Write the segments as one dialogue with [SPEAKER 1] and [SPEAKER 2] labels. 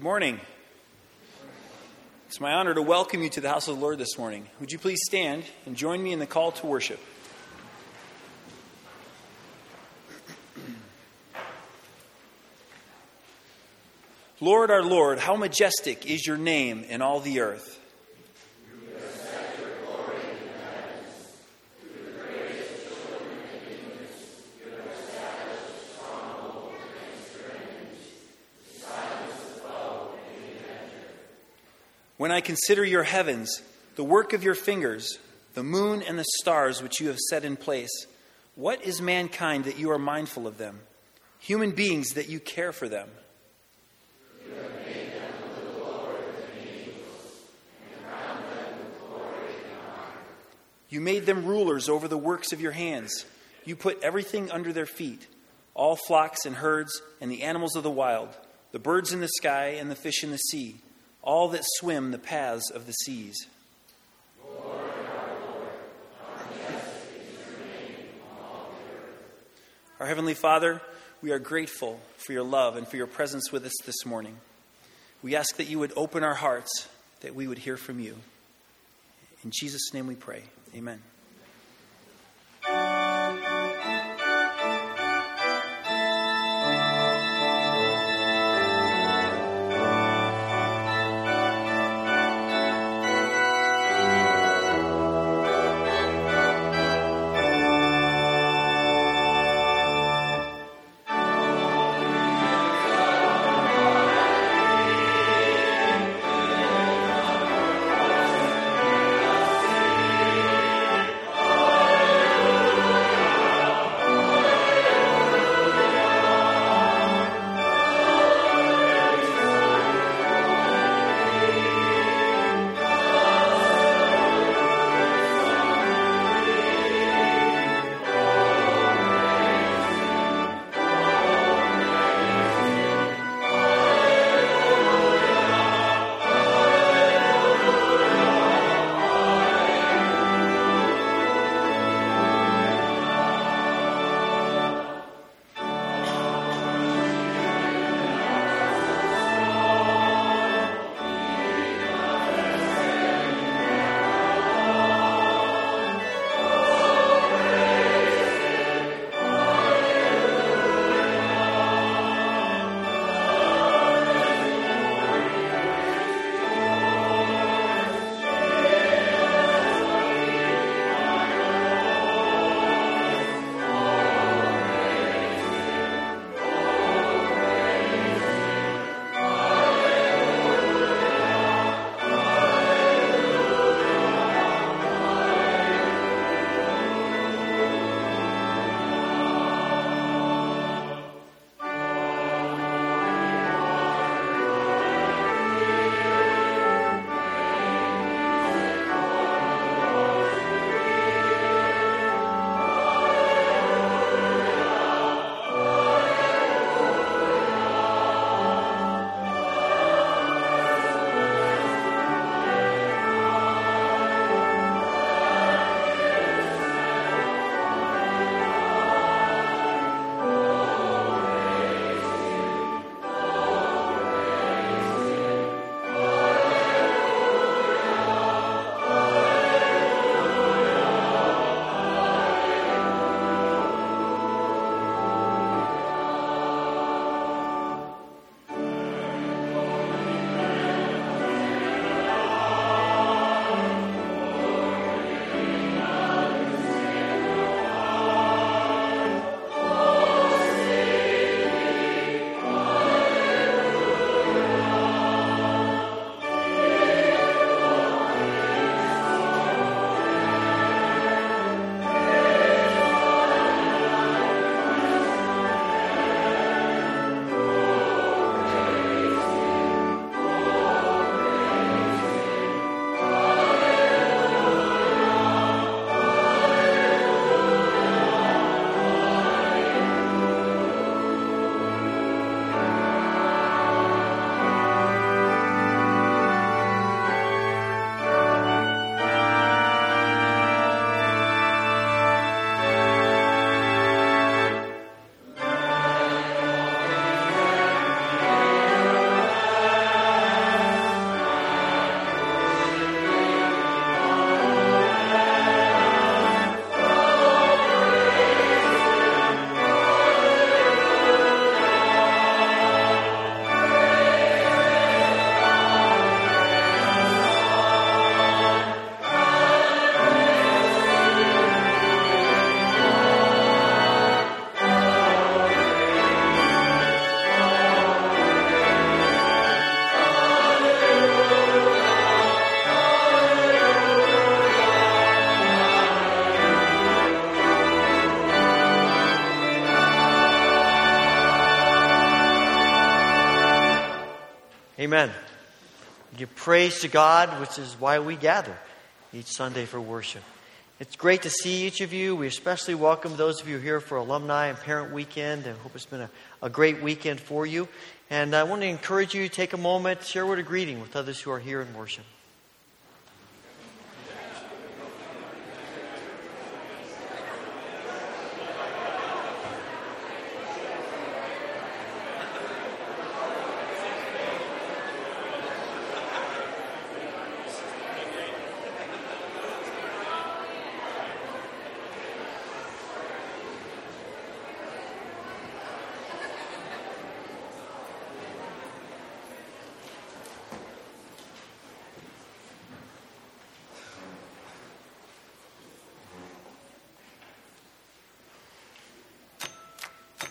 [SPEAKER 1] Good morning. It's my honor to welcome you to the house of the Lord this morning. Would you please stand and join me in the call to worship? Lord, our Lord, how majestic is your name in all the earth. When I consider your heavens, the work of your fingers, the moon and the stars which you have set in place, what is mankind that you are mindful of them? Human beings that you care for them. You made them rulers over the works of your hands. You put everything under their feet all flocks and herds, and the animals of the wild, the birds in the sky, and the fish in the sea all that swim the paths of the seas. Our Heavenly Father, we are grateful for your love and for your presence with us this morning. We ask that you would open our hearts, that we would hear from you. In Jesus' name we pray. Amen.
[SPEAKER 2] Praise to God, which is why we gather each Sunday for worship. It's great to see each of you. We especially welcome those of you here for Alumni and Parent Weekend. I hope it's been a, a great weekend for you. And I want to encourage you to take a moment, share a word of greeting with others who are here in worship.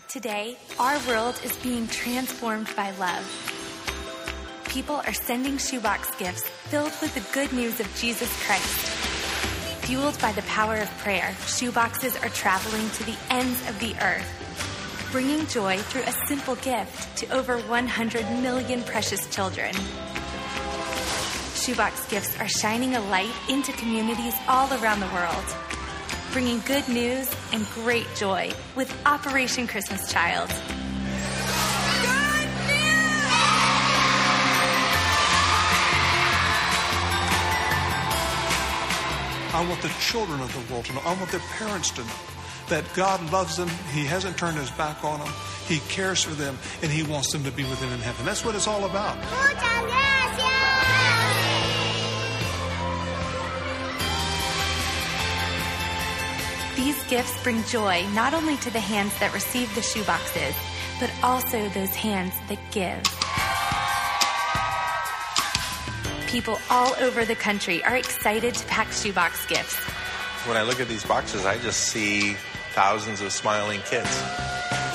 [SPEAKER 3] Today, our world is being transformed by love. People are sending shoebox gifts filled with the good news of Jesus Christ. Fueled by the power of prayer, shoeboxes are traveling to the ends of the earth, bringing joy through a simple gift to over 100 million precious children. Shoebox gifts are shining a light into communities all around the world bringing good news and great joy with Operation Christmas Child.
[SPEAKER 4] I want the children of the world to know. I want their parents to know that God loves them. He hasn't turned his back on them. He cares for them, and He wants them to be with Him in heaven. That's what it's all about.
[SPEAKER 3] These gifts bring joy not only to the hands that receive the shoeboxes, but also those hands that give. People all over the country are excited to pack shoebox gifts.
[SPEAKER 5] When I look at these boxes, I just see thousands of smiling kids.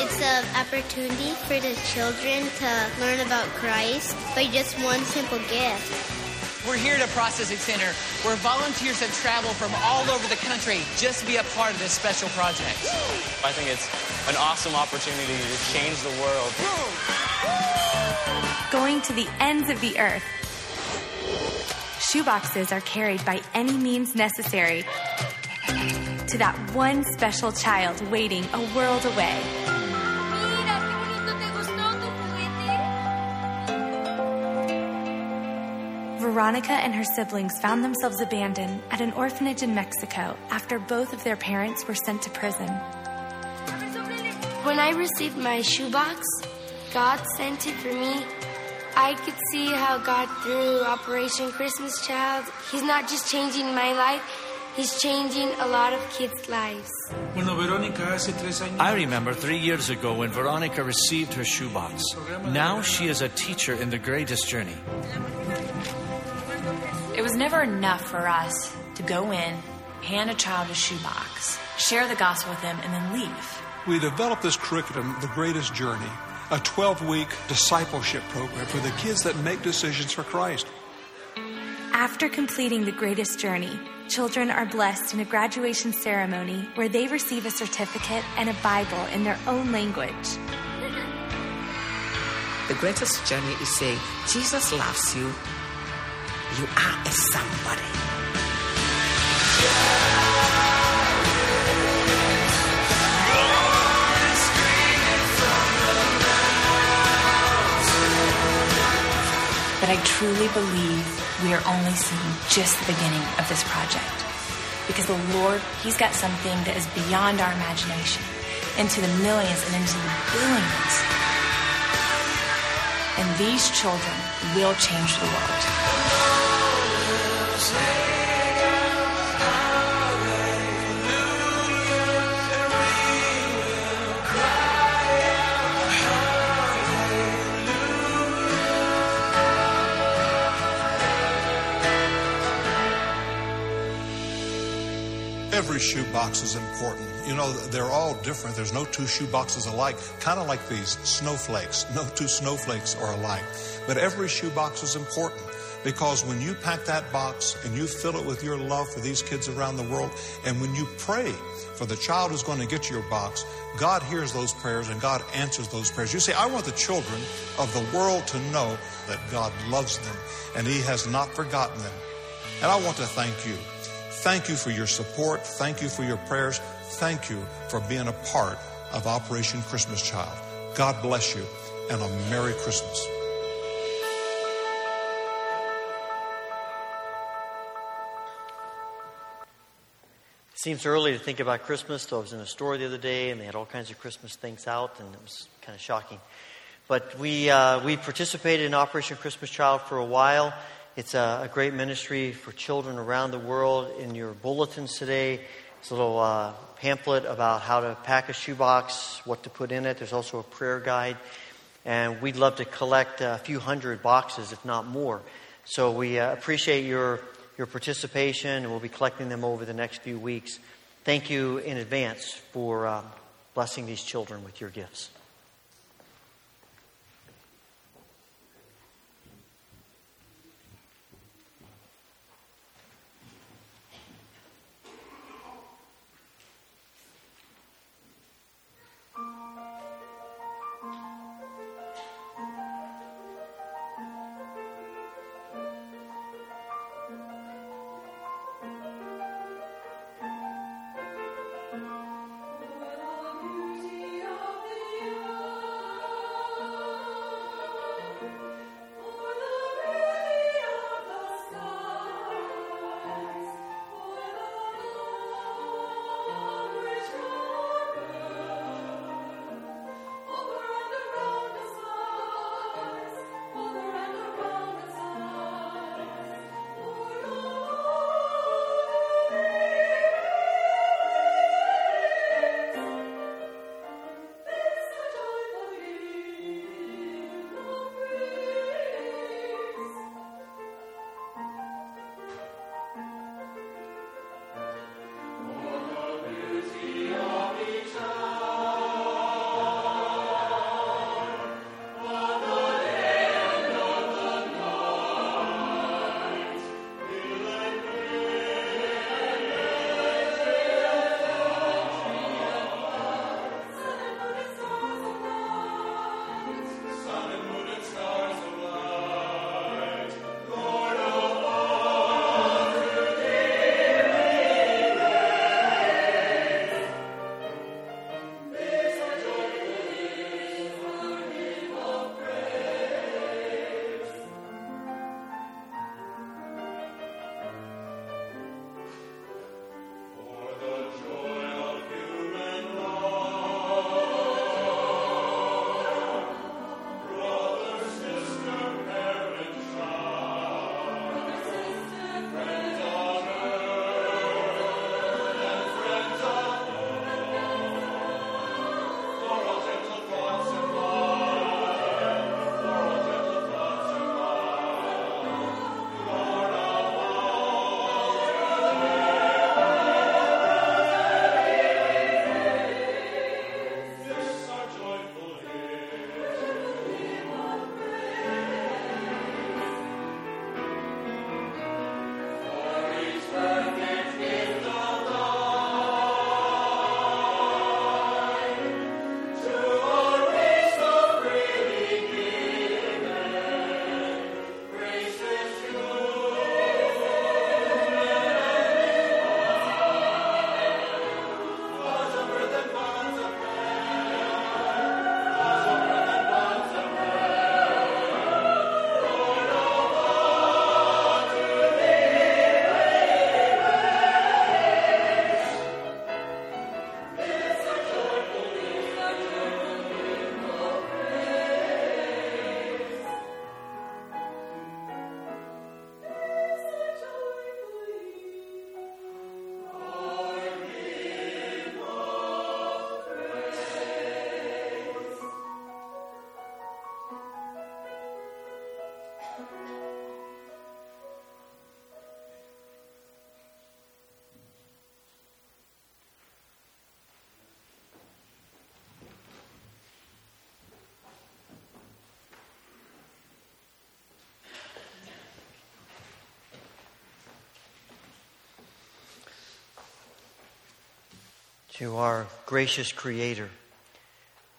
[SPEAKER 6] It's an opportunity for the children to learn about Christ by just one simple gift.
[SPEAKER 7] We're here at a processing center where volunteers have traveled from all over the country just to be a part of this special project.
[SPEAKER 8] I think it's an awesome opportunity to change the world.
[SPEAKER 3] Going to the ends of the earth. Shoeboxes are carried by any means necessary to that one special child waiting a world away. Veronica and her siblings found themselves abandoned at an orphanage in Mexico after both of their parents were sent to prison.
[SPEAKER 9] When I received my shoebox, God sent it for me. I could see how God, through Operation Christmas Child, He's not just changing my life, He's changing a lot of kids' lives.
[SPEAKER 10] I remember three years ago when Veronica received her shoebox. Now she is a teacher in the greatest journey.
[SPEAKER 11] It was never enough for us to go in, hand a child a shoebox, share the gospel with them, and then leave.
[SPEAKER 4] We developed this curriculum, The Greatest Journey, a 12 week discipleship program for the kids that make decisions for Christ.
[SPEAKER 3] After completing the greatest journey, children are blessed in a graduation ceremony where they receive a certificate and a Bible in their own language.
[SPEAKER 12] The greatest journey is saying, Jesus loves you. You are somebody.
[SPEAKER 11] But I truly believe we are only seeing just the beginning of this project. Because the Lord, He's got something that is beyond our imagination, into the millions and into the billions. And these children will change the world.
[SPEAKER 4] Every shoebox is important. You know, they're all different. There's no two shoeboxes alike, kind of like these snowflakes. No two snowflakes are alike. But every shoebox is important Because when you pack that box and you fill it with your love for these kids around the world, and when you pray for the child who's going to get your box, God hears those prayers and God answers those prayers. You say, I want the children of the world to know that God loves them and He has not forgotten them. And I want to thank you. Thank you for your support. Thank you for your prayers. Thank you for being a part of Operation Christmas Child. God bless you and a Merry Christmas.
[SPEAKER 2] Seems early to think about Christmas, though I was in a store the other day and they had all kinds of Christmas things out, and it was kind of shocking. But we, uh, we participated in Operation Christmas Child for a while. It's a, a, great ministry for children around the world. In your bulletins today, it's a little uh, pamphlet about how to pack a shoebox, what to put in it. There's also a prayer guide. And we'd love to collect a few hundred boxes, if not more. So we uh, appreciate your your participation, and we'll be collecting them over the next few weeks. Thank you in advance for um, blessing these children with your gifts. To our gracious Creator,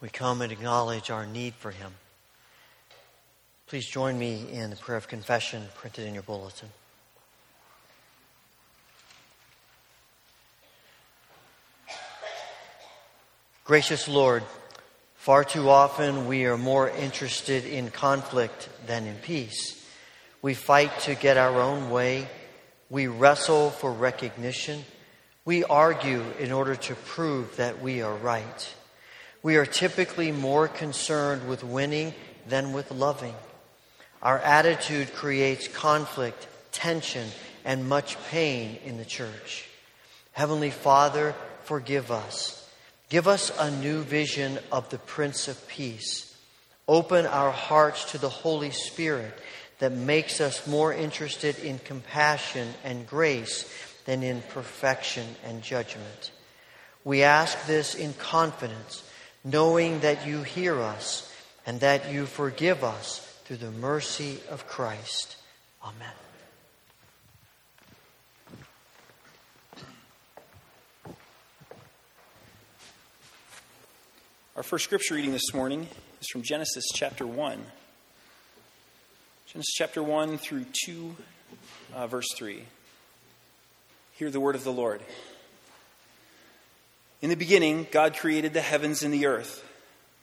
[SPEAKER 2] we come and acknowledge our need for Him. Please join me in the prayer of confession printed in your bulletin. Gracious Lord, far too often we are more interested in conflict than in peace. We fight to get our own way. We wrestle for recognition. We argue in order to prove that we are right. We are typically more concerned with winning than with loving. Our attitude creates conflict, tension, and much pain in the church. Heavenly Father, forgive us. Give us a new vision of the Prince of Peace. Open our hearts to the Holy Spirit that makes us more interested in compassion and grace than in perfection and judgment. We ask this in confidence, knowing that you hear us and that you forgive us through the mercy of Christ. Amen.
[SPEAKER 1] Our first scripture reading this morning is from Genesis chapter 1. Genesis chapter 1 through 2, uh, verse 3. Hear the word of the Lord. In the beginning, God created the heavens and the earth.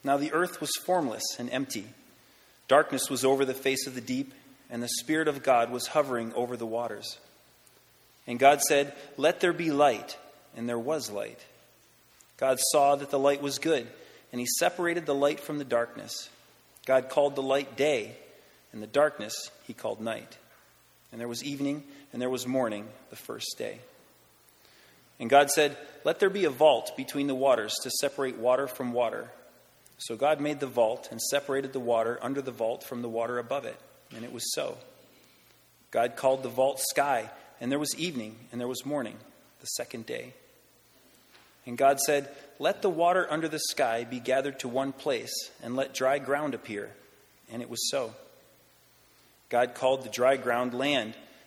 [SPEAKER 1] Now the earth was formless and empty. Darkness was over the face of the deep, and the Spirit of God was hovering over the waters. And God said, Let there be light, and there was light. God saw that the light was good and he separated the light from the darkness. God called the light day, and the darkness he called night. And there was evening, and there was morning the first day. And God said, Let there be a vault between the waters to separate water from water. So God made the vault and separated the water under the vault from the water above it. And it was so. God called the vault sky, and there was evening, and there was morning the second day. And God said, Let the water under the sky be gathered to one place, and let dry ground appear. And it was so. God called the dry ground land,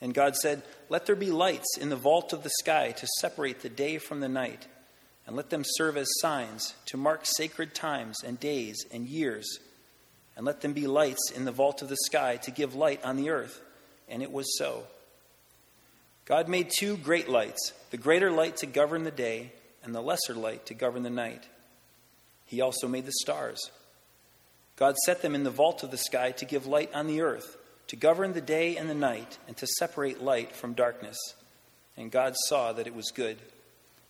[SPEAKER 1] And God said, Let there be lights in the vault of the sky to separate the day from the night, and let them serve as signs to mark sacred times and days and years. And let them be lights in the vault of the sky to give light on the earth. And it was so. God made two great lights the greater light to govern the day, and the lesser light to govern the night. He also made the stars. God set them in the vault of the sky to give light on the earth, to govern the day and the night, and to separate light from darkness. And God saw that it was good.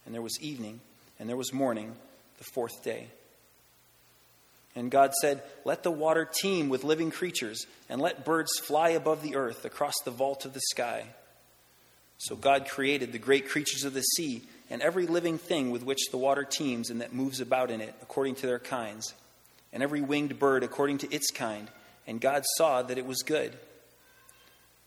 [SPEAKER 1] And there was evening, and there was morning, the fourth day. And God said, Let the water teem with living creatures, and let birds fly above the earth across the vault of the sky. So God created the great creatures of the sea and every living thing with which the water teems and that moves about in it, according to their kinds, and every winged bird according to its kind. And God saw that it was good.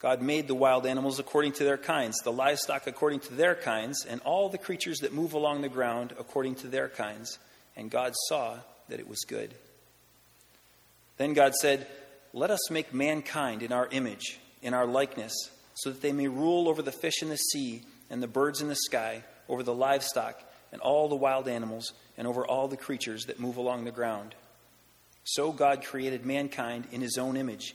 [SPEAKER 1] God made the wild animals according to their kinds, the livestock according to their kinds, and all the creatures that move along the ground according to their kinds. And God saw that it was good. Then God said, Let us make mankind in our image, in our likeness, so that they may rule over the fish in the sea and the birds in the sky, over the livestock and all the wild animals, and over all the creatures that move along the ground. So God created mankind in his own image.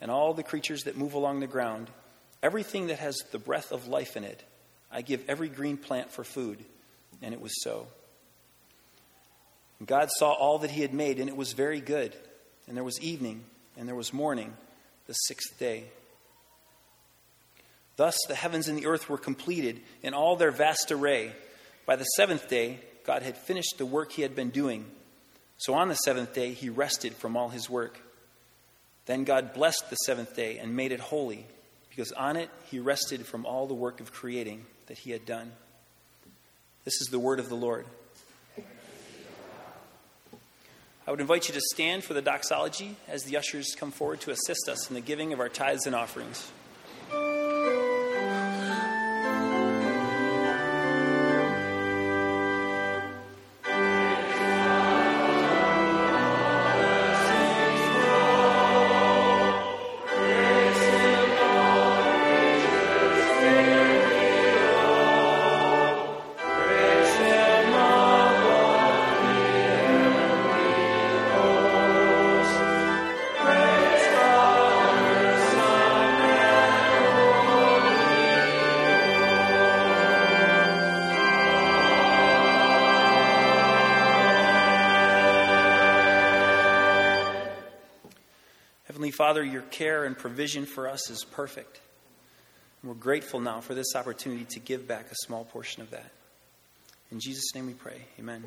[SPEAKER 1] and all the creatures that move along the ground, everything that has the breath of life in it, I give every green plant for food. And it was so. And God saw all that he had made, and it was very good. And there was evening, and there was morning, the sixth day. Thus the heavens and the earth were completed in all their vast array. By the seventh day, God had finished the work he had been doing. So on the seventh day, he rested from all his work. Then God blessed the seventh day and made it holy, because on it he rested from all the work of creating that he had done. This is the word of the Lord. I would invite you to stand for the doxology as the ushers come forward to assist us in the giving of our tithes and offerings. Father, your care and provision for us is perfect. And we're grateful now for this opportunity to give back a small portion of that. In Jesus' name we pray. Amen.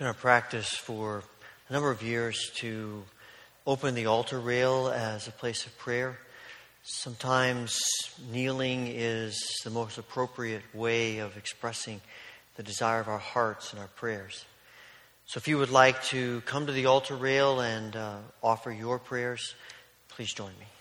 [SPEAKER 2] Been our practice for a number of years to open the altar rail as a place of prayer. Sometimes kneeling is the most appropriate way of expressing the desire of our hearts and our prayers. So if you would like to come to the altar rail and uh, offer your prayers, please join me.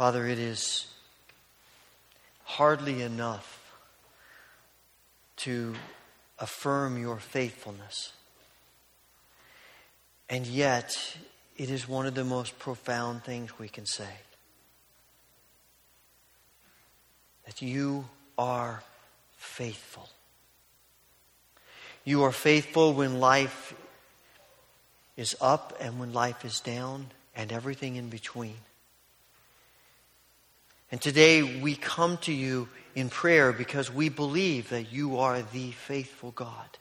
[SPEAKER 2] Father, it is hardly enough to affirm your faithfulness. And yet, it is one of the most profound things we can say. That you are faithful. You are faithful when life is up and when life is down and everything in between. And today we come to you in prayer because we believe that you are the faithful God.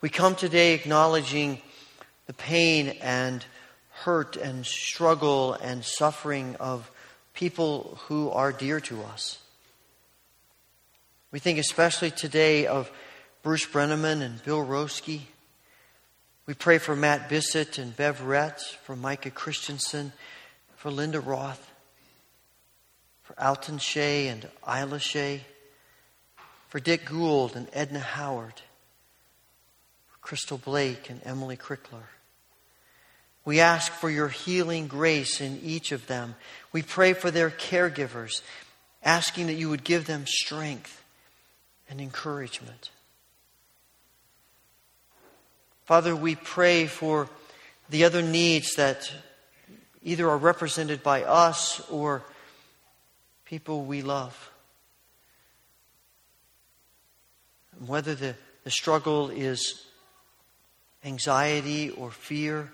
[SPEAKER 2] We come today acknowledging the pain and hurt and struggle and suffering of people who are dear to us. We think especially today of Bruce Brenneman and Bill Roski. We pray for Matt Bissett and Bev Rett, for Micah Christensen for Linda Roth, for Alton Shea and Isla Shea, for Dick Gould and Edna Howard, for Crystal Blake and Emily Crickler. We ask for your healing grace in each of them. We pray for their caregivers, asking that you would give them strength and encouragement. Father, we pray for the other needs that either are represented by us or people we love. Whether the, the struggle is anxiety or fear,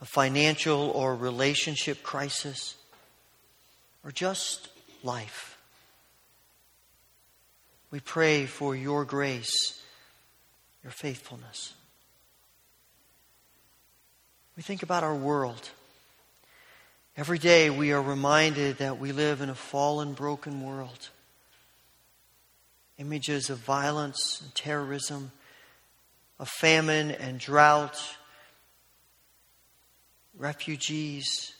[SPEAKER 2] a financial or relationship crisis, or just life. We pray for your grace, your faithfulness. We think about our world. Every day we are reminded that we live in a fallen, broken world. Images of violence and terrorism, of famine and drought, refugees,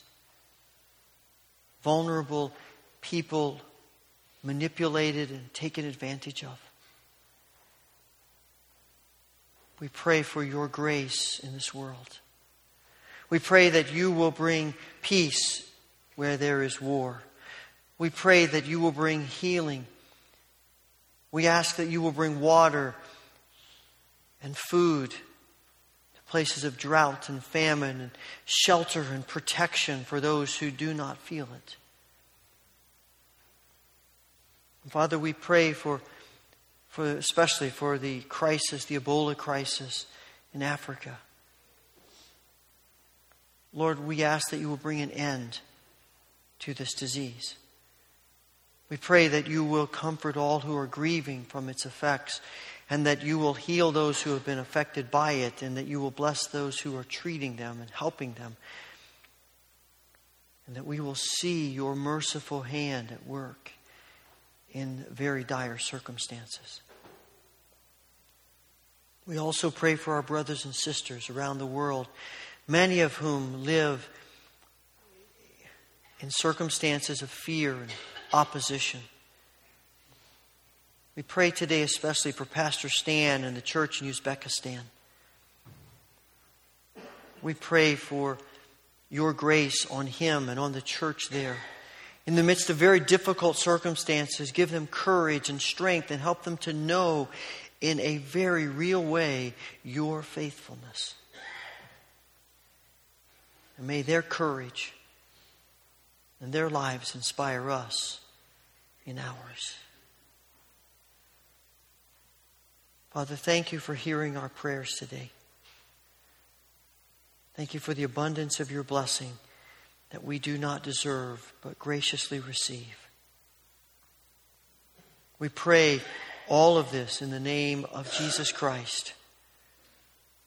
[SPEAKER 2] vulnerable people manipulated and taken advantage of. We pray for your grace in this world. We pray that you will bring peace where there is war. We pray that you will bring healing. We ask that you will bring water and food to places of drought and famine and shelter and protection for those who do not feel it. Father, we pray for, for especially for the crisis, the Ebola crisis in Africa. Lord, we ask that you will bring an end to this disease. We pray that you will comfort all who are grieving from its effects and that you will heal those who have been affected by it and that you will bless those who are treating them and helping them. And that we will see your merciful hand at work in very dire circumstances. We also pray for our brothers and sisters around the world many of whom live in circumstances of fear and opposition. We pray today especially for Pastor Stan and the church in Uzbekistan. We pray for your grace on him and on the church there. In the midst of very difficult circumstances, give them courage and strength and help them to know in a very real way your faithfulness. And may their courage and their lives inspire us in ours. Father, thank you for hearing our prayers today. Thank you for the abundance of your blessing that we do not deserve but graciously receive. We pray all of this in the name of Jesus Christ,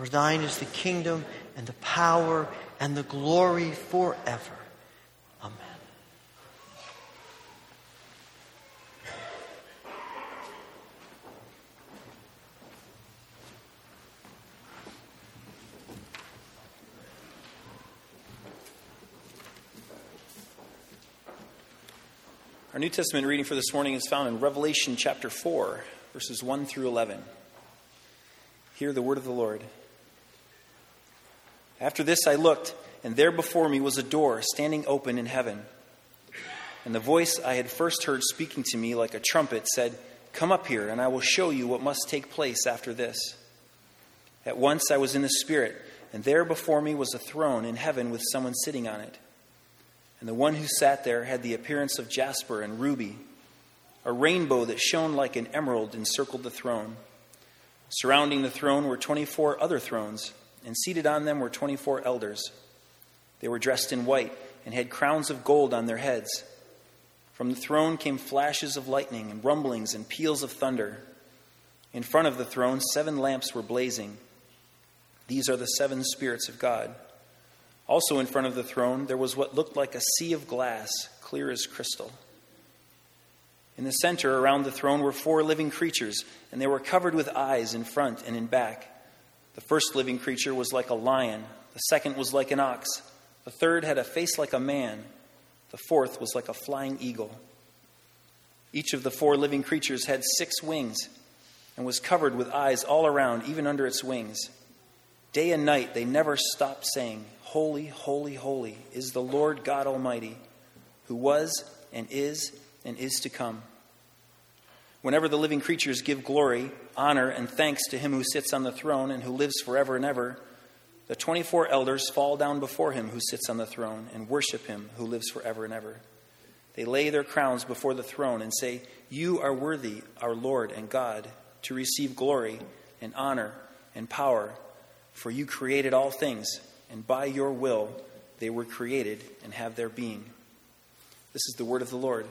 [SPEAKER 2] For thine is the kingdom and the power and the glory forever. Amen.
[SPEAKER 1] Our New Testament reading for this morning is found in Revelation chapter 4, verses 1 through 11. Hear the word of the Lord. After this I looked, and there before me was a door standing open in heaven. And the voice I had first heard speaking to me like a trumpet said, Come up here, and I will show you what must take place after this. At once I was in the Spirit, and there before me was a throne in heaven with someone sitting on it. And the one who sat there had the appearance of jasper and ruby. A rainbow that shone like an emerald encircled the throne. Surrounding the throne were 24 other thrones, and seated on them were 24 elders. They were dressed in white and had crowns of gold on their heads. From the throne came flashes of lightning and rumblings and peals of thunder. In front of the throne, seven lamps were blazing. These are the seven spirits of God. Also, in front of the throne, there was what looked like a sea of glass, clear as crystal. In the center, around the throne, were four living creatures, and they were covered with eyes in front and in back. The first living creature was like a lion, the second was like an ox, the third had a face like a man, the fourth was like a flying eagle. Each of the four living creatures had six wings and was covered with eyes all around, even under its wings. Day and night they never stopped saying, Holy, holy, holy is the Lord God Almighty, who was and is and is to come. Whenever the living creatures give glory, honor, and thanks to him who sits on the throne and who lives forever and ever, the 24 elders fall down before him who sits on the throne and worship him who lives forever and ever. They lay their crowns before the throne and say, You are worthy, our Lord and God, to receive glory and honor and power, for you created all things and by your will they were created and have their being. This is the word of the Lord.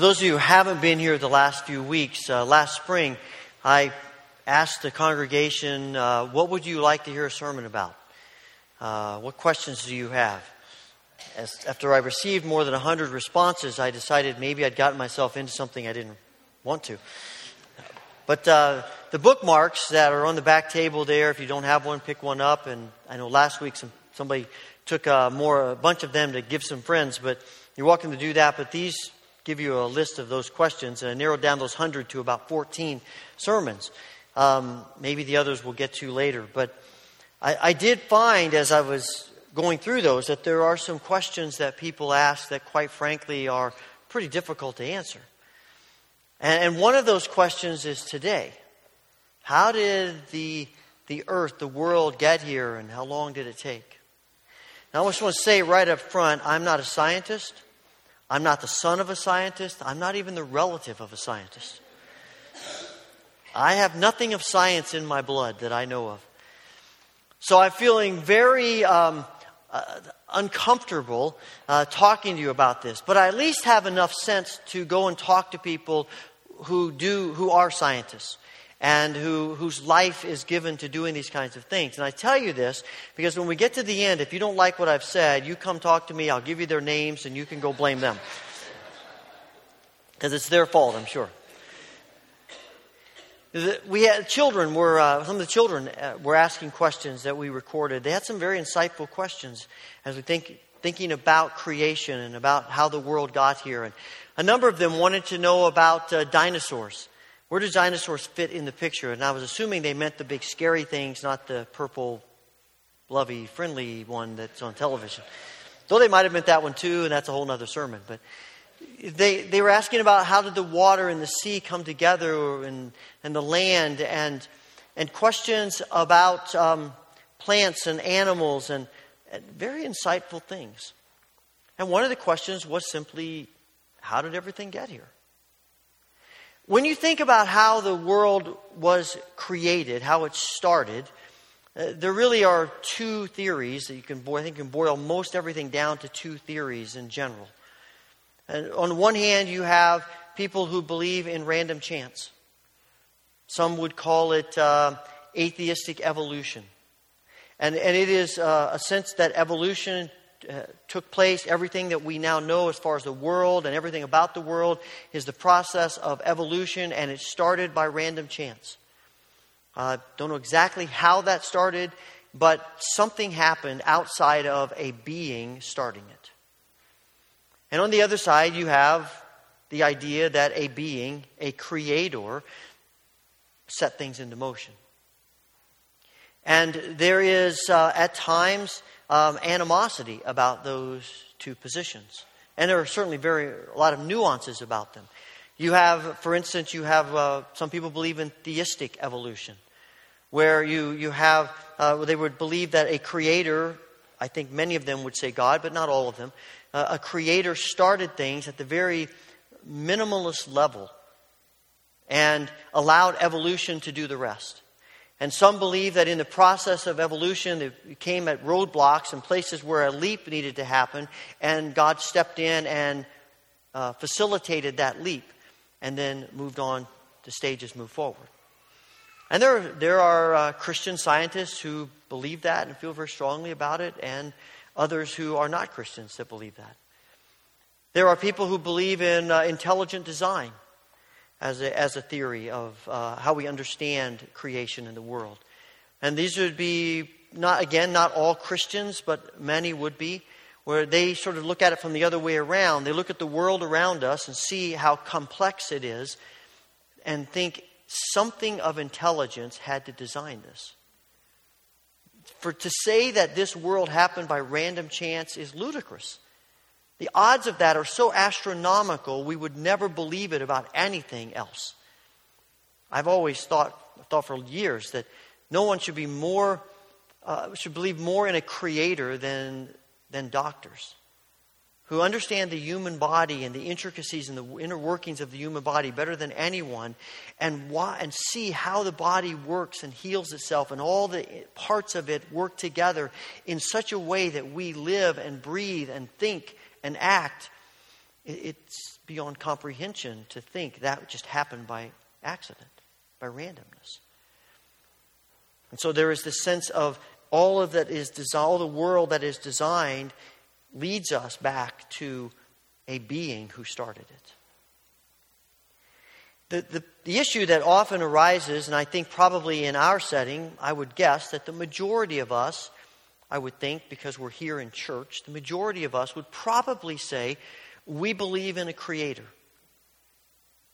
[SPEAKER 2] For those of you who haven't been here the last few weeks, uh, last spring, I asked the congregation, uh, what would you like to hear a sermon about? Uh, what questions do you have? As, after I received more than 100 responses, I decided maybe I'd gotten myself into something I didn't want to. But uh, the bookmarks that are on the back table there, if you don't have one, pick one up. And I know last week some, somebody took uh, more, a bunch of them to give some friends, but you're welcome to do that. But these give you a list of those questions, and I narrowed down those 100 to about 14 sermons. Um, maybe the others we'll get to later. But I, I did find as I was going through those that there are some questions that people ask that, quite frankly, are pretty difficult to answer. And, and one of those questions is today How did the, the earth, the world, get here, and how long did it take? Now, I just want to say right up front I'm not a scientist. I'm not the son of a scientist. I'm not even the relative of a scientist. I have nothing of science in my blood that I know of. So I'm feeling very um, uh, uncomfortable uh, talking to you about this, but I at least have enough sense to go and talk to people who do who are scientists and who, whose life is given to doing these kinds of things. And I tell you this because when we get to the end, if you don't like what I've said, you come talk to me. I'll give you their names and you can go blame them. Because it's their fault, I'm sure. We had children were uh, some of the children uh, were asking questions that we recorded. They had some very insightful questions as we think thinking about creation and about how the world got here. And a number of them wanted to know about uh, dinosaurs. Where do dinosaurs fit in the picture? And I was assuming they meant the big scary things, not the purple, lovey, friendly one that's on television. Though they might have meant that one too, and that's a whole other sermon. But they, they were asking about how did the water and the sea come together and, and the land and, and questions about um, plants and animals and, and very insightful things. And one of the questions was simply, how did everything get here? When you think about how the world was created, how it started, uh, there really are two theories that you can, I think, you can boil most everything down to two theories in general. And on one hand, you have people who believe in random chance. Some would call it uh, atheistic evolution. And, and it is uh, a sense that evolution uh, took place. Everything that we now know as far as the world and everything about the world is the process of evolution, and it started by random chance. I uh, don't know exactly how that started, but something happened outside of a being starting it. And on the other side, you have the idea that a being, a creator, set things into motion. And there is, uh, at times, um, animosity about those two positions. And there are certainly very, a lot of nuances about them. You have, for instance, you have uh, some people believe in theistic evolution, where you, you have, uh, they would believe that a creator, I think many of them would say God, but not all of them, uh, a creator started things at the very minimalist level and allowed evolution to do the rest. And some believe that in the process of evolution, it came at roadblocks and places where a leap needed to happen, and God stepped in and uh, facilitated that leap, and then moved on. The stages move forward. And there, there are uh, Christian scientists who believe that and feel very strongly about it, and others who are not Christians that believe that. There are people who believe in uh, intelligent design as a, as a theory of uh, how we understand creation in the world. And these would be, not again, not all Christians, but many would be, where they sort of look at it from the other way around. They look at the world around us and see how complex it is and think something of intelligence had to design this. For to say that this world happened by random chance is ludicrous. The odds of that are so astronomical, we would never believe it about anything else. I've always thought, thought for years that no one should be more, uh, should believe more in a creator than, than doctors who understand the human body and the intricacies and the inner workings of the human body better than anyone and, why, and see how the body works and heals itself and all the parts of it work together in such a way that we live and breathe and think and act It's beyond comprehension to think that just happened by accident, by randomness. And so there is this sense of all of that is all the world that is designed leads us back to a being who started it. The, the, the, issue that often arises, and I think probably in our setting, I would guess that the majority of us, I would think, because we're here in church, the majority of us would probably say we believe in a creator.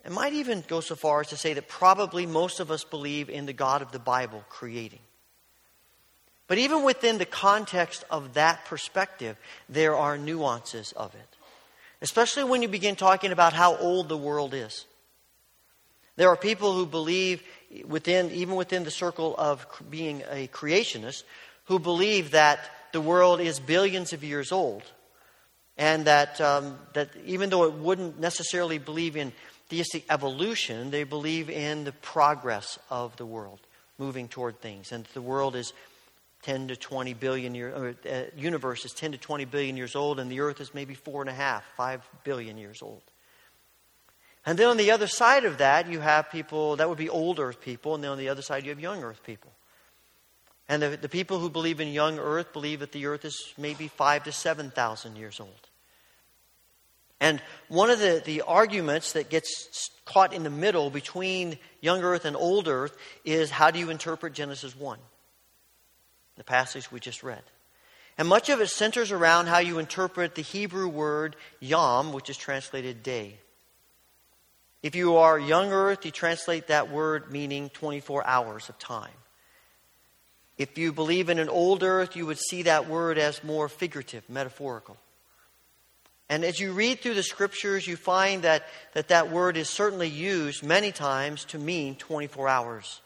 [SPEAKER 2] It might even go so far as to say that probably most of us believe in the God of the Bible creating. But even within the context of that perspective, there are nuances of it, especially when you begin talking about how old the world is. There are people who believe within, even within the circle of being a creationist, who believe that the world is billions of years old. And that, um, that even though it wouldn't necessarily believe in theistic evolution, they believe in the progress of the world, moving toward things. And the world is 10 to 20 billion years, uh, universe is 10 to 20 billion years old, and the earth is maybe four and a half, five billion years old. And then on the other side of that, you have people, that would be old earth people, and then on the other side, you have young earth people. And the, the people who believe in young earth believe that the earth is maybe five to 7,000 years old. And one of the, the arguments that gets caught in the middle between young earth and old earth is how do you interpret Genesis 1, the passage we just read? And much of it centers around how you interpret the Hebrew word yom, which is translated day. If you are young earth, you translate that word meaning 24 hours of time. If you believe in an old earth, you would see that word as more figurative, metaphorical. And as you read through the scriptures, you find that that, that word is certainly used many times to mean 24 hours.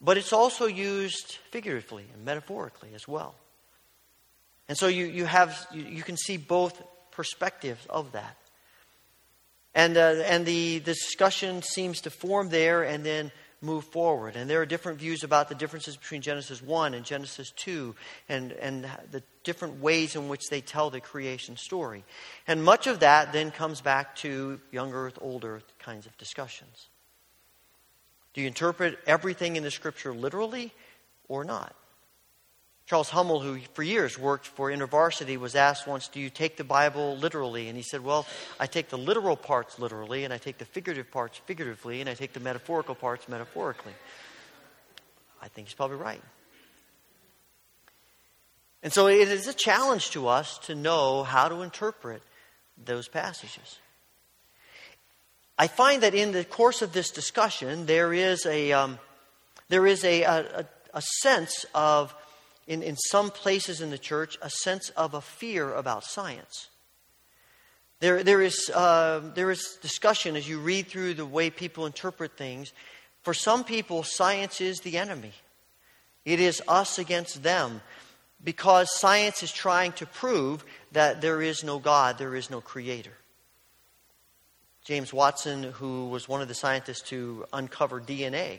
[SPEAKER 2] But it's also used figuratively and metaphorically as well. And so you, you, have, you, you can see both perspectives of that. And, uh, and the, the discussion seems to form there and then move forward. And there are different views about the differences between Genesis 1 and Genesis 2 and, and the different ways in which they tell the creation story. And much of that then comes back to young earth, old earth kinds of discussions. Do you interpret everything in the scripture literally or not? Charles Hummel, who for years worked for InterVarsity, was asked once, Do you take the Bible literally? And he said, Well, I take the literal parts literally, and I take the figurative parts figuratively, and I take the metaphorical parts metaphorically. I think he's probably right. And so it is a challenge to us to know how to interpret those passages. I find that in the course of this discussion, there is a, um, there is a, a, a sense of in, in some places in the church, a sense of a fear about science. There, there, is, uh, there is discussion as you read through the way people interpret things. For some people, science is the enemy. It is us against them because science is trying to prove that there is no God, there is no creator. James Watson, who was one of the scientists to uncover DNA,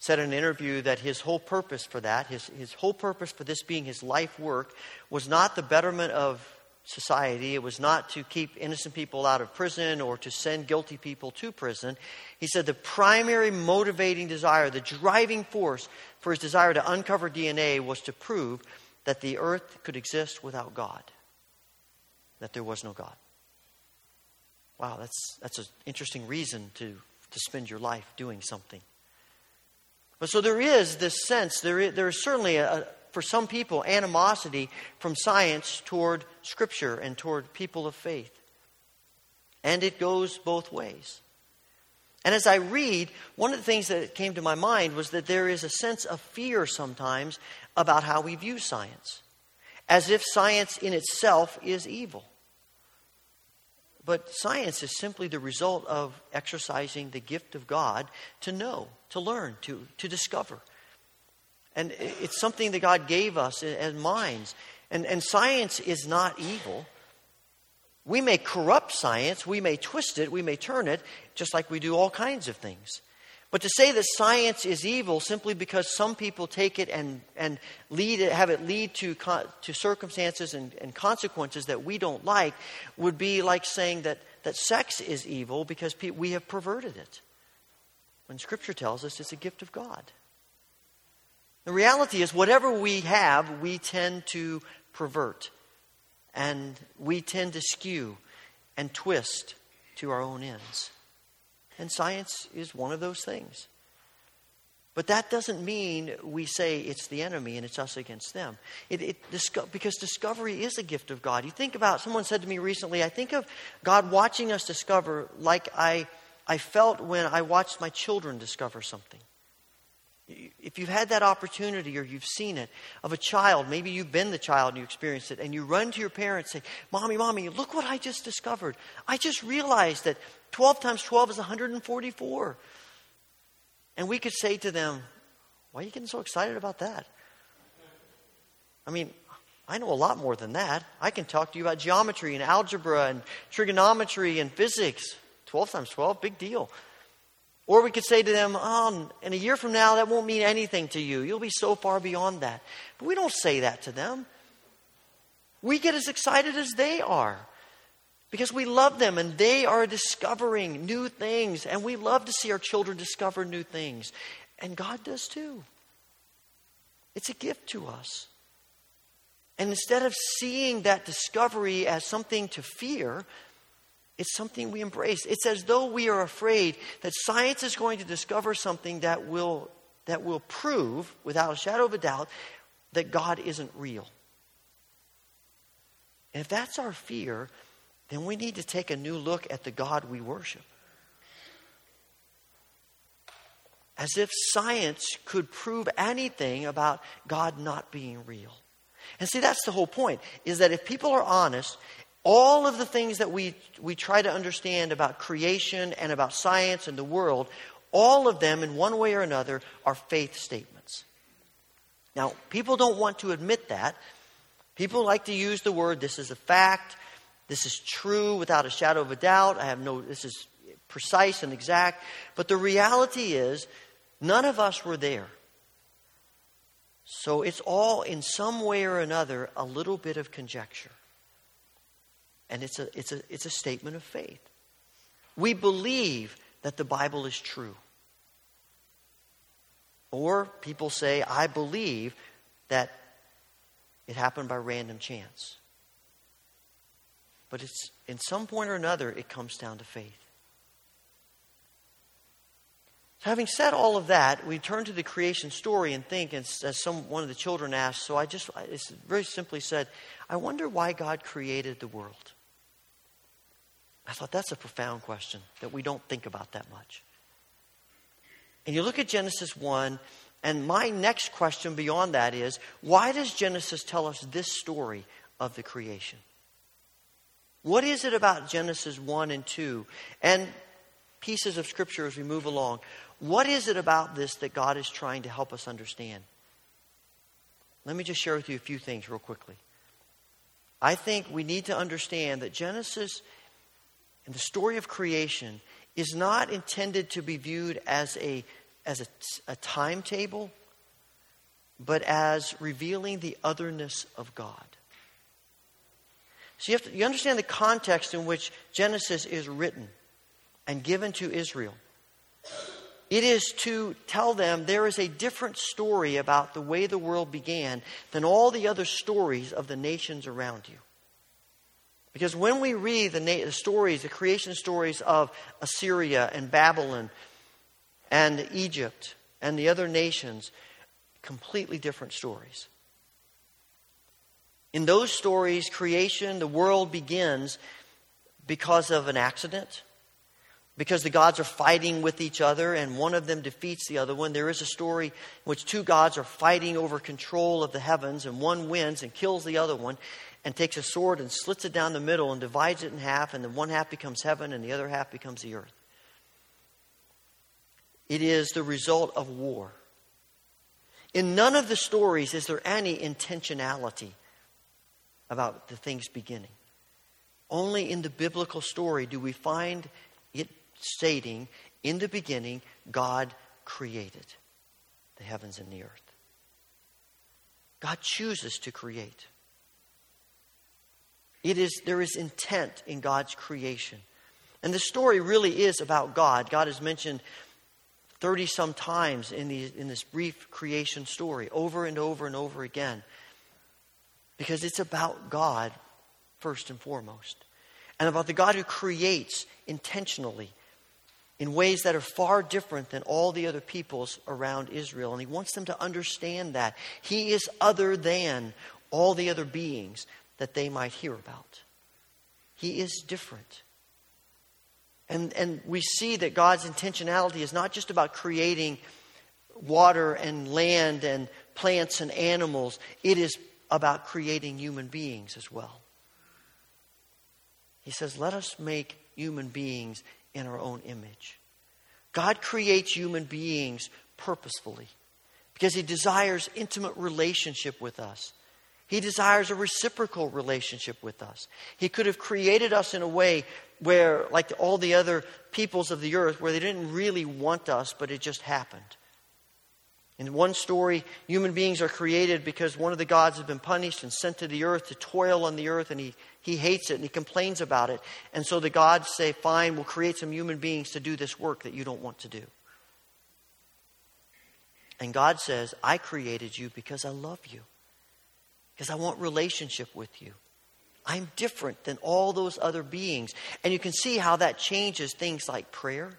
[SPEAKER 2] said in an interview that his whole purpose for that, his, his whole purpose for this being his life work, was not the betterment of society. It was not to keep innocent people out of prison or to send guilty people to prison. He said the primary motivating desire, the driving force for his desire to uncover DNA was to prove that the earth could exist without God, that there was no God. Wow, that's, that's an interesting reason to, to spend your life doing something. But so there is this sense, there is, there is certainly, a, for some people, animosity from science toward Scripture and toward people of faith. And it goes both ways. And as I read, one of the things that came to my mind was that there is a sense of fear sometimes about how we view science, as if science in itself is evil. But science is simply the result of exercising the gift of God to know, to learn, to, to discover. And it's something that God gave us as minds. And, and science is not evil. We may corrupt science, we may twist it, we may turn it, just like we do all kinds of things. But to say that science is evil simply because some people take it and, and lead it, have it lead to, to circumstances and, and consequences that we don't like would be like saying that, that sex is evil because pe- we have perverted it. When Scripture tells us it's a gift of God. The reality is, whatever we have, we tend to pervert. And we tend to skew and twist to our own ends. And science is one of those things. But that doesn't mean we say it's the enemy and it's us against them. It, it, because discovery is a gift of God. You think about, someone said to me recently, I think of God watching us discover like I, I felt when I watched my children discover something. If you've had that opportunity or you've seen it of a child, maybe you've been the child and you experienced it, and you run to your parents and say, Mommy, Mommy, look what I just discovered. I just realized that 12 times 12 is 144. And we could say to them, Why are you getting so excited about that? I mean, I know a lot more than that. I can talk to you about geometry and algebra and trigonometry and physics. 12 times 12, big deal. Or we could say to them, oh, in a year from now, that won't mean anything to you. You'll be so far beyond that. But we don't say that to them. We get as excited as they are because we love them and they are discovering new things. And we love to see our children discover new things. And God does too. It's a gift to us. And instead of seeing that discovery as something to fear, it's something we embrace. It's as though we are afraid that science is going to discover something that will, that will prove, without a shadow of a doubt, that God isn't real. And if that's our fear, then we need to take a new look at the God we worship. As if science could prove anything about God not being real. And see, that's the whole point, is that if people are honest, all of the things that we, we try to understand about creation and about science and the world, all of them, in one way or another, are faith statements. Now, people don't want to admit that. People like to use the word, this is a fact, this is true without a shadow of a doubt. I have no, this is precise and exact. But the reality is, none of us were there. So it's all, in some way or another, a little bit of conjecture. And it's a, it's a, it's a statement of faith. We believe that the Bible is true. Or people say, I believe that it happened by random chance. But it's in some point or another, it comes down to faith. So having said all of that, we turn to the creation story and think, as, as some one of the children asked. So I just I very simply said, I wonder why God created the world. I thought that's a profound question that we don't think about that much. And you look at Genesis 1, and my next question beyond that is why does Genesis tell us this story of the creation? What is it about Genesis 1 and 2 and pieces of Scripture as we move along? What is it about this that God is trying to help us understand? Let me just share with you a few things real quickly. I think we need to understand that Genesis and the story of creation is not intended to be viewed as a, as a, a timetable, but as revealing the otherness of God. So you, have to, you understand the context in which Genesis is written and given to Israel. It is to tell them there is a different story about the way the world began than all the other stories of the nations around you. Because when we read the, na- the stories, the creation stories of Assyria and Babylon and Egypt and the other nations, completely different stories. In those stories, creation, the world begins because of an accident, because the gods are fighting with each other and one of them defeats the other one. There is a story in which two gods are fighting over control of the heavens and one wins and kills the other one and takes a sword and slits it down the middle and divides it in half, and then one half becomes heaven and the other half becomes the earth. It is the result of war. In none of the stories is there any intentionality about the things beginning. Only in the biblical story do we find it stating In the beginning, God created the heavens and the earth. God chooses to create. It is, there is intent in God's creation. And the story really is about God. God is mentioned 30 some times in, the, in this brief creation story, over and over and over again. Because it's about God, first and foremost. And about the God who creates intentionally in ways that are far different than all the other peoples around Israel. And he wants them to understand that. He is other than all the other beings that they might hear about. He is different. And, and we see that God's intentionality is not just about creating water and land and plants and animals, it is about creating human beings as well. He says, Let us make human beings in our own image. God creates human beings purposefully because He desires intimate relationship with us. He desires a reciprocal relationship with us. He could have created us in a way where, like all the other peoples of the earth, where they didn't really want us, but it just happened. In one story, human beings are created because one of the gods has been punished and sent to the earth to toil on the earth, and he, he hates it and he complains about it. And so the gods say, Fine, we'll create some human beings to do this work that you don't want to do. And God says, I created you because I love you because I want relationship with you. I'm different than all those other beings. And you can see how that changes things like prayer.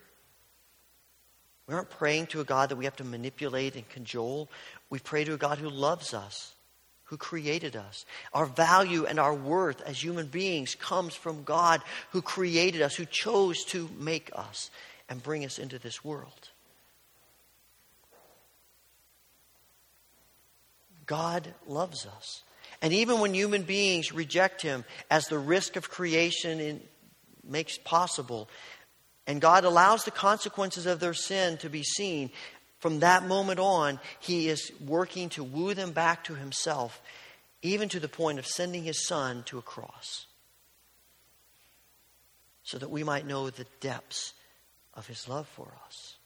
[SPEAKER 2] We aren't praying to a God that we have to manipulate and cajole. We pray to a God who loves us, who created us. Our value and our worth as human beings comes from God who created us, who chose to make us and bring us into this world. God loves us. And even when human beings reject him, as the risk of creation in, makes possible, and God allows the consequences of their sin to be seen, from that moment on, he is working to woo them back to himself, even to the point of sending his son to a cross, so that we might know the depths of his love for us.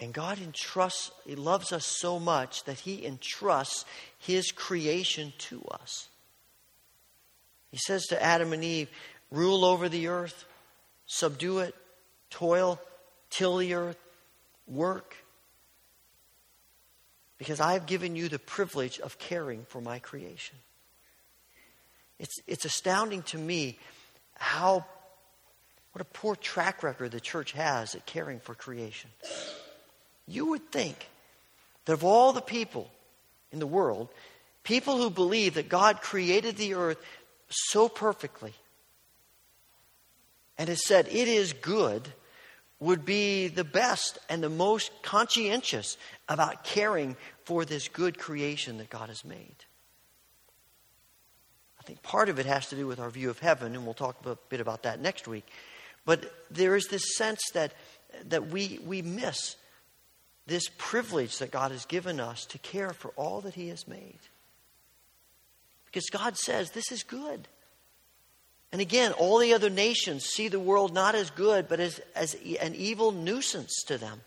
[SPEAKER 2] And God entrusts, He loves us so much that He entrusts His creation to us. He says to Adam and Eve, rule over the earth, subdue it, toil, till the earth, work. Because I've given you the privilege of caring for my creation. It's, it's astounding to me how, what a poor track record the church has at caring for creation. You would think that of all the people in the world, people who believe that God created the earth so perfectly and has said it is good would be the best and the most conscientious about caring for this good creation that God has made. I think part of it has to do with our view of heaven, and we'll talk a bit about that next week. But there is this sense that, that we, we miss this privilege that God has given us to care for all that He has made. Because God says this is good. And again, all the other nations see the world not as good, but as, as an evil nuisance to them.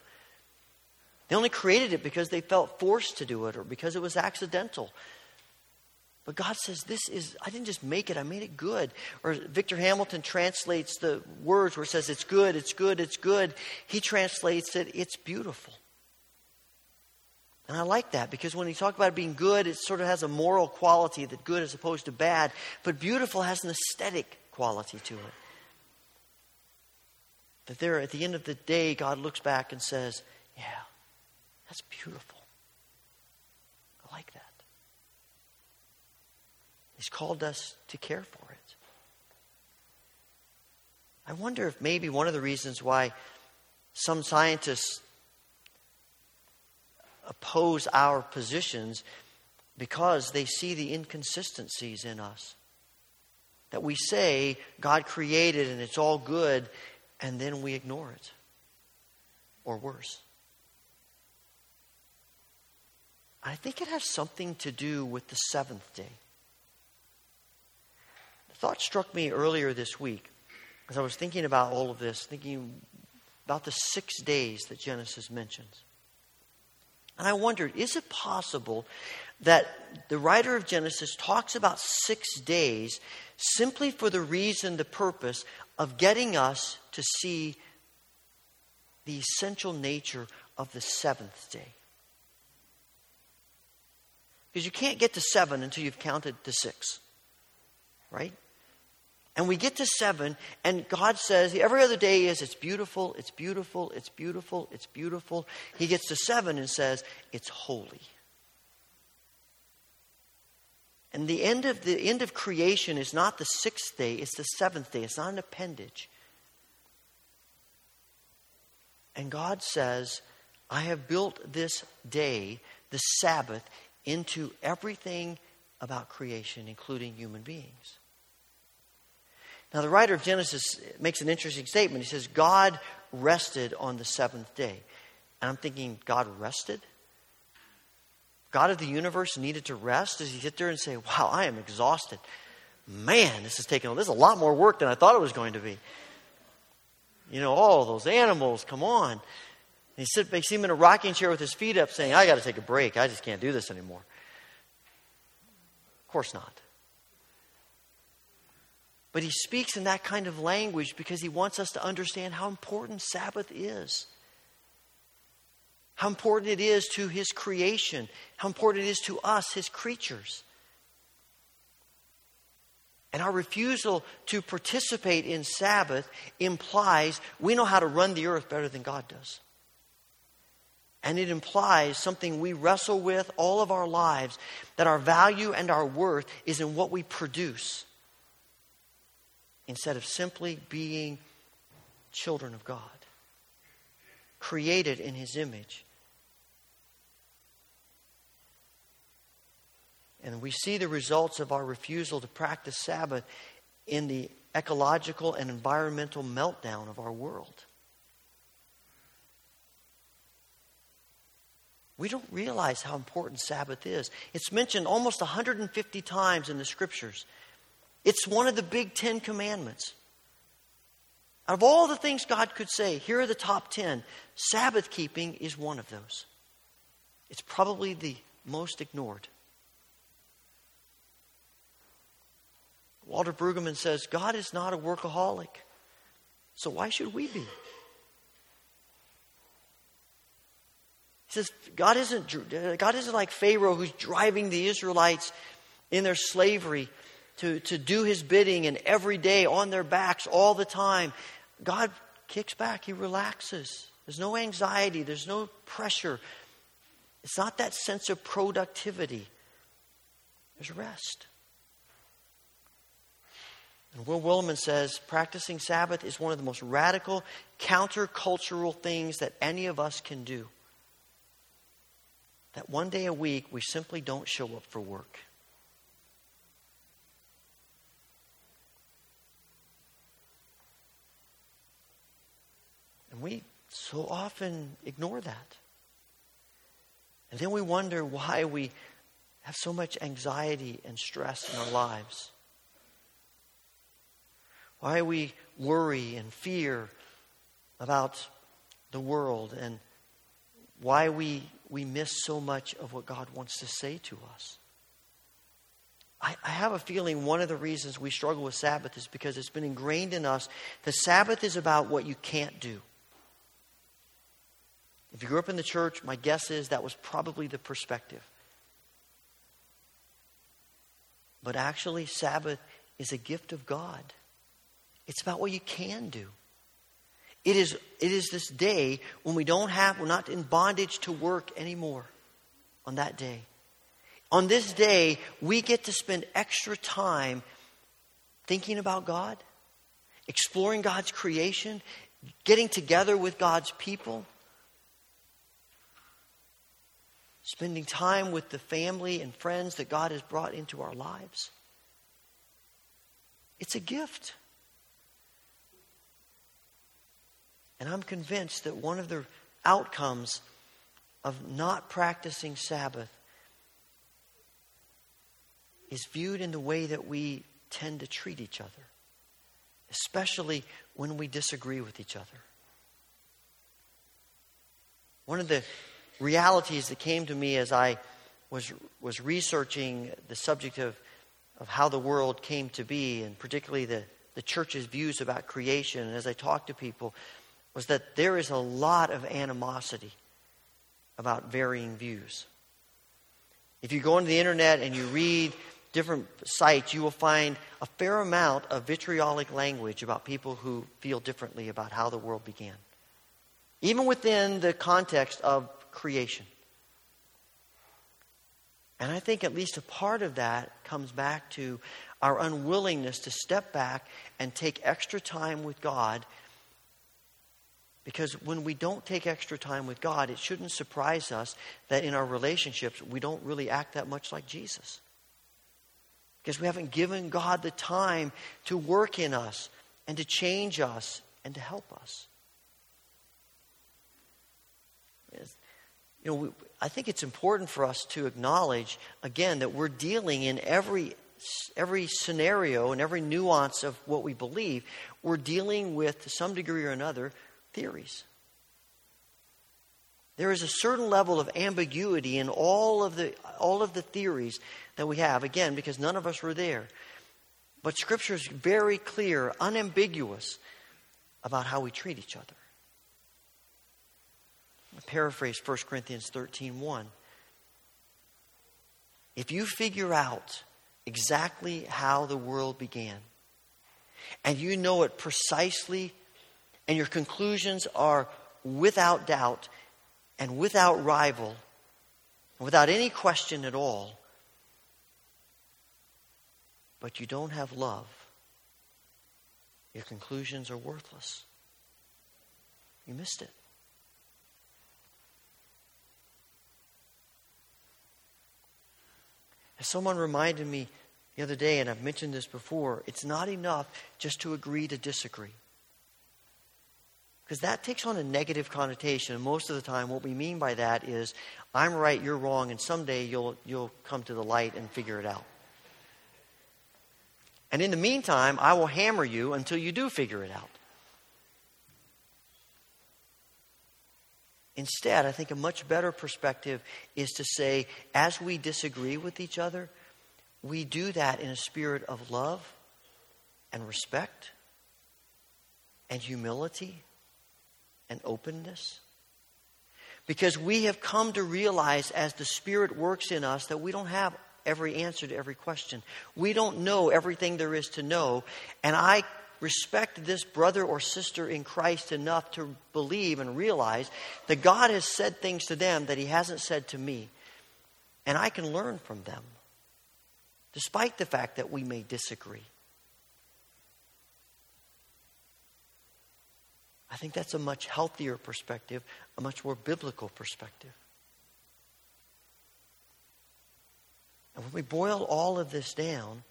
[SPEAKER 2] They only created it because they felt forced to do it or because it was accidental. But God says, This is, I didn't just make it, I made it good. Or Victor Hamilton translates the words where it says, It's good, it's good, it's good. He translates it, It's beautiful. And I like that because when you talk about being good, it sort of has a moral quality that good as opposed to bad. But beautiful has an aesthetic quality to it. That there, at the end of the day, God looks back and says, Yeah, that's beautiful. I like that. He's called us to care for it. I wonder if maybe one of the reasons why some scientists oppose our positions because they see the inconsistencies in us. That we say God created and it's all good, and then we ignore it. Or worse. I think it has something to do with the seventh day. The thought struck me earlier this week as I was thinking about all of this, thinking about the six days that Genesis mentions. And I wondered, is it possible that the writer of Genesis talks about six days simply for the reason, the purpose of getting us to see the essential nature of the seventh day? Because you can't get to seven until you've counted to six, right? And we get to seven, and God says every other day is it's beautiful, it's beautiful, it's beautiful, it's beautiful. He gets to seven and says it's holy. And the end of the end of creation is not the sixth day, it's the seventh day. It's not an appendage. And God says, I have built this day, the Sabbath, into everything about creation, including human beings. Now, the writer of Genesis makes an interesting statement. He says, God rested on the seventh day. And I'm thinking, God rested? God of the universe needed to rest? Does he sit there and say, Wow, I am exhausted? Man, this is taking this is a lot more work than I thought it was going to be. You know, all those animals, come on. And he sit, makes him in a rocking chair with his feet up, saying, I got to take a break. I just can't do this anymore. Of course not. But he speaks in that kind of language because he wants us to understand how important Sabbath is. How important it is to his creation. How important it is to us, his creatures. And our refusal to participate in Sabbath implies we know how to run the earth better than God does. And it implies something we wrestle with all of our lives that our value and our worth is in what we produce instead of simply being children of God, created in His image. And we see the results of our refusal to practice Sabbath in the ecological and environmental meltdown of our world. We don't realize how important Sabbath is. It's mentioned almost 150 times in the scriptures. It's one of the big Ten Commandments. Out of all the things God could say, here are the top 10. Sabbath keeping is one of those. It's probably the most ignored. Walter Brueggemann says God is not a workaholic. So why should we be? He says God isn't, God isn't like Pharaoh who's driving the Israelites in their slavery to, to do his bidding and every day on their backs all the time. God kicks back, he relaxes. There's no anxiety, there's no pressure. It's not that sense of productivity, there's rest. And Will Willimon says practicing Sabbath is one of the most radical, countercultural things that any of us can do. That one day a week we simply don't show up for work. And we so often ignore that. And then we wonder why we have so much anxiety and stress in our lives. Why we worry and fear about the world and why we, we miss so much of what God wants to say to us. I, I have a feeling one of the reasons we struggle with Sabbath is because it's been ingrained in us. The Sabbath is about what you can't do. If you grew up in the church, my guess is that was probably the perspective. But actually, Sabbath is a gift of God. It's about what you can do. It is, it is this day when we don't have, we're not in bondage to work anymore on that day. On this day, we get to spend extra time thinking about God, exploring God's creation, getting together with God's people, spending time with the family and friends that God has brought into our lives. It's a gift. And I'm convinced that one of the outcomes of not practicing Sabbath is viewed in the way that we tend to treat each other. especially when we disagree with each other. One of the realities that came to me as I was, was researching the subject of, of how the world came to be, and particularly the, the church's views about creation, and as I talked to people, was that there is a lot of animosity about varying views. If you go into the internet and you read different sites, you will find a fair amount of vitriolic language about people who feel differently about how the world began even within the context of creation. And I think at least a part of that comes back to our unwillingness to step back and take extra time with God. Because when we don't take extra time with God, it shouldn't surprise us that in our relationships we don't really act that much like Jesus. Because we haven't given God the time to work in us and to change us and to help us. You know, we, I think it's important for us to acknowledge, again, that we're dealing in every, every scenario and every nuance of what we believe, we're dealing with, to some degree or another, theories. There is a certain level of ambiguity in all of the, all of the theories that we have, again, because none of us were there. But Scripture is very clear, unambiguous about how we treat each other paraphrase 1 Corinthians 13 1. If you figure out exactly how the world began, and you know it precisely, and your conclusions are without doubt and without rival, without any question at all, but you don't have love, your conclusions are worthless. You missed it. As someone reminded me the other day, and I've mentioned this before, it's not enough just to agree to disagree. Because that takes on a negative connotation. And most of the time, what we mean by that is, I'm right, you're wrong, and someday you'll, you'll come to the light and figure it out. And in the meantime, I will hammer you until you do figure it out. Instead, I think a much better perspective is to say, as we disagree with each other, we do that in a spirit of love and respect and humility and openness. Because we have come to realize as the Spirit works in us that we don't have every answer to every question. We don't know everything there is to know. And I respect this brother or sister in Christ enough to believe and realize that God has said things to them that He hasn't said to me. And I can learn from them, despite the fact that we may disagree. I think that's a much healthier perspective, a much more biblical perspective. And when we boil all of this down,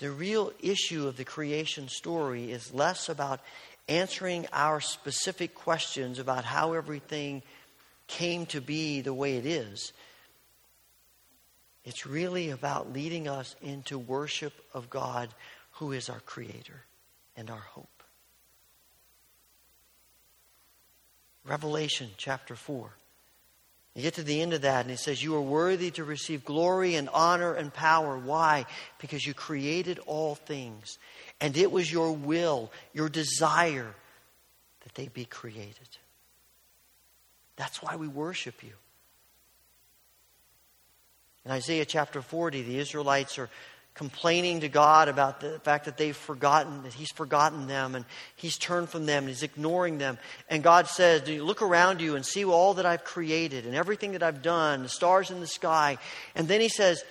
[SPEAKER 2] the real issue of the creation story is less about answering our specific questions about how everything came to be the way it is. It's really about leading us into worship of God, who is our Creator and our hope. Revelation chapter 4. You get to the end of that, and he says, You are worthy to receive glory and honor and power. Why? Because you created all things. And it was your will, your desire, that they be created. That's why we worship you. In Isaiah chapter 40, the Israelites are complaining to God about the fact that they've forgotten, that He's forgotten them and He's turned from them and He's ignoring them. And God says, Do you look around you and see all that I've created and everything that I've done, the stars in the sky? And then He says,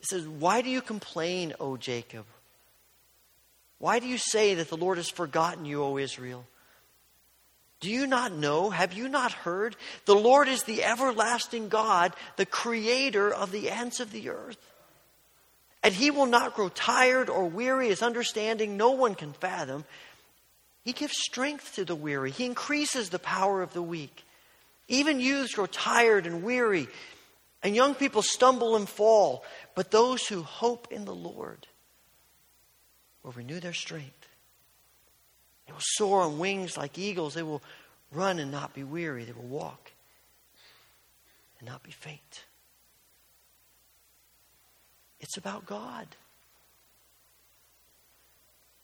[SPEAKER 2] He says, Why do you complain, O Jacob? Why do you say that the Lord has forgotten you, O Israel? Do you not know? Have you not heard? The Lord is the everlasting God, the creator of the ends of the earth. And he will not grow tired or weary. His understanding no one can fathom. He gives strength to the weary, he increases the power of the weak. Even youths grow tired and weary, and young people stumble and fall. But those who hope in the Lord will renew their strength. They will soar on wings like eagles. They will run and not be weary. They will walk and not be faint. It's about God.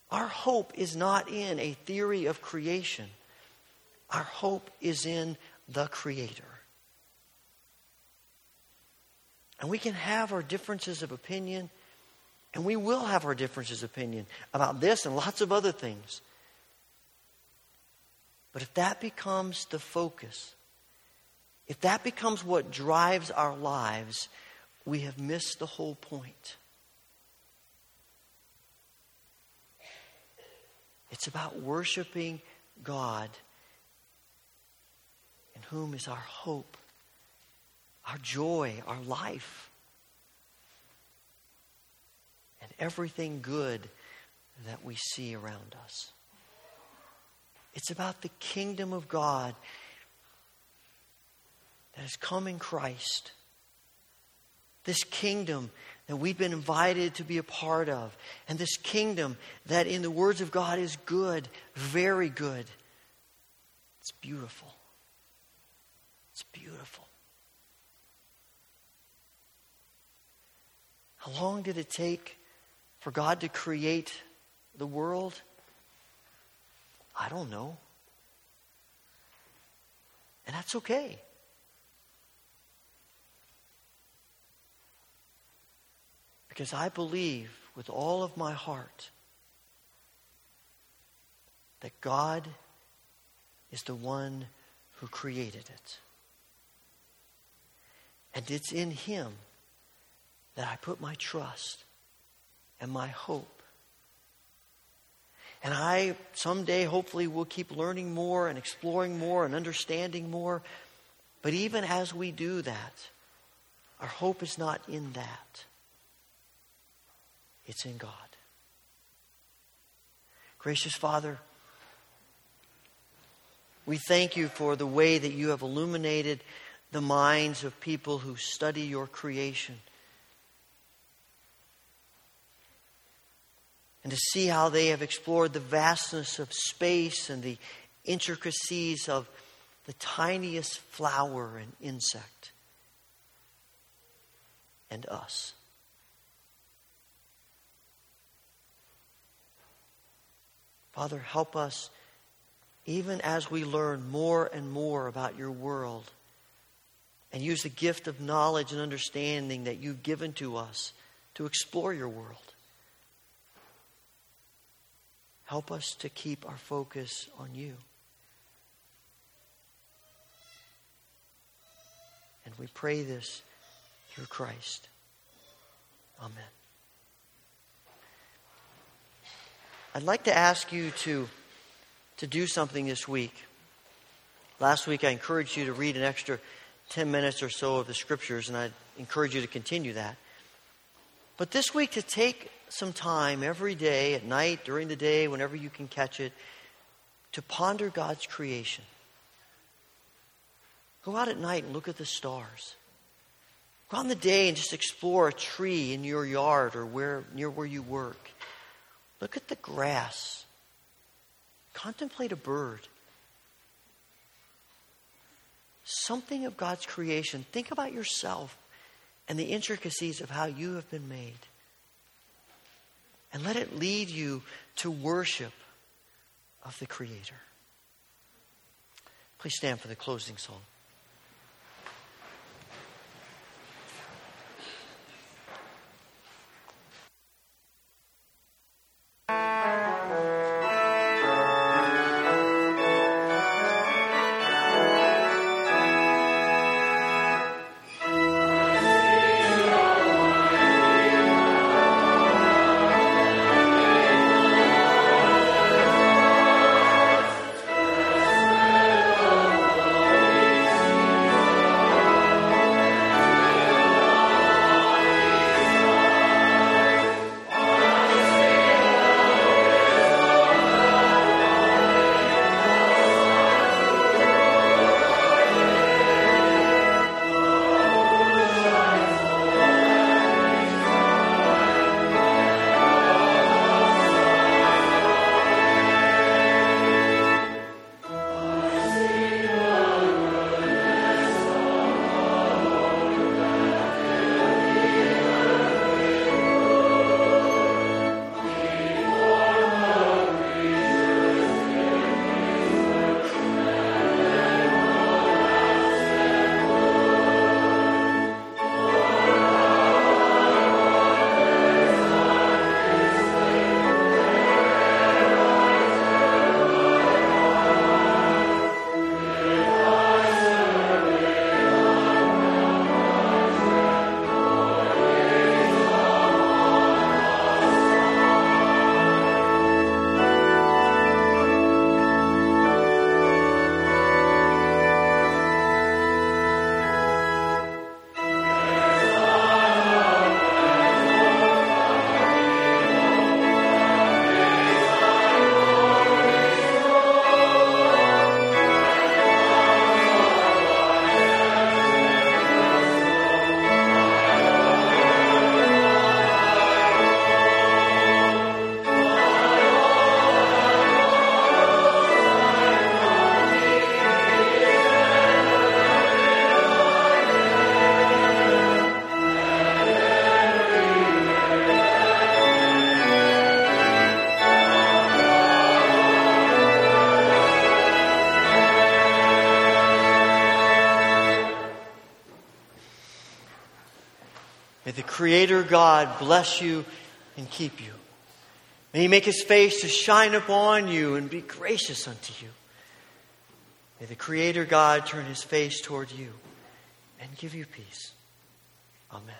[SPEAKER 2] Our hope is not in a theory of creation. Our hope is in the Creator. And we can have our differences of opinion, and we will have our differences of opinion about this and lots of other things. But if that becomes the focus, if that becomes what drives our lives, we have missed the whole point. It's about worshiping God, in whom is our hope our joy, our life, and everything good that we see around us. It's about the kingdom of God that has come in Christ. This kingdom that we've been invited to be a part of. And this kingdom that, in the words of God, is good, very good. It's beautiful. It's beautiful. How long did it take for God to create the world? I don't know. And that's okay. Because I believe with all of my heart that God is the one who created it. And it's in Him that I put my trust and my hope. And I someday, hopefully, will keep learning more and exploring more and understanding more. But even as we do that, our hope is not in that, it's in God. Gracious Father, we thank you for the way that you have illuminated the minds of people who study your creation. and to see how they have explored the vastness of space and the intricacies of the tiniest flower and insect and us. Father, help us even as we learn more and more about your world and use the gift of knowledge and understanding that you've given to us to explore your world. Help us to keep our focus on you. And we pray this through Christ. Amen. I'd like to ask you to, to do something this week. Last week, I encouraged you to read an extra 10 minutes or so of the scriptures, and I encourage you to continue that. But this week, to take some time every day, at night, during the day, whenever you can catch it, to ponder God's creation. Go out at night and look at the stars. Go in the day and just explore a tree in your yard or where, near where you work. Look at the grass. Contemplate a bird. Something of God's creation. Think about yourself and the intricacies of how you have been made and let it lead you to worship of the Creator. Please stand for the closing song. Creator God bless you and keep you. May He make His face to shine upon you and be gracious unto you. May the Creator God turn His face toward you and give you peace. Amen.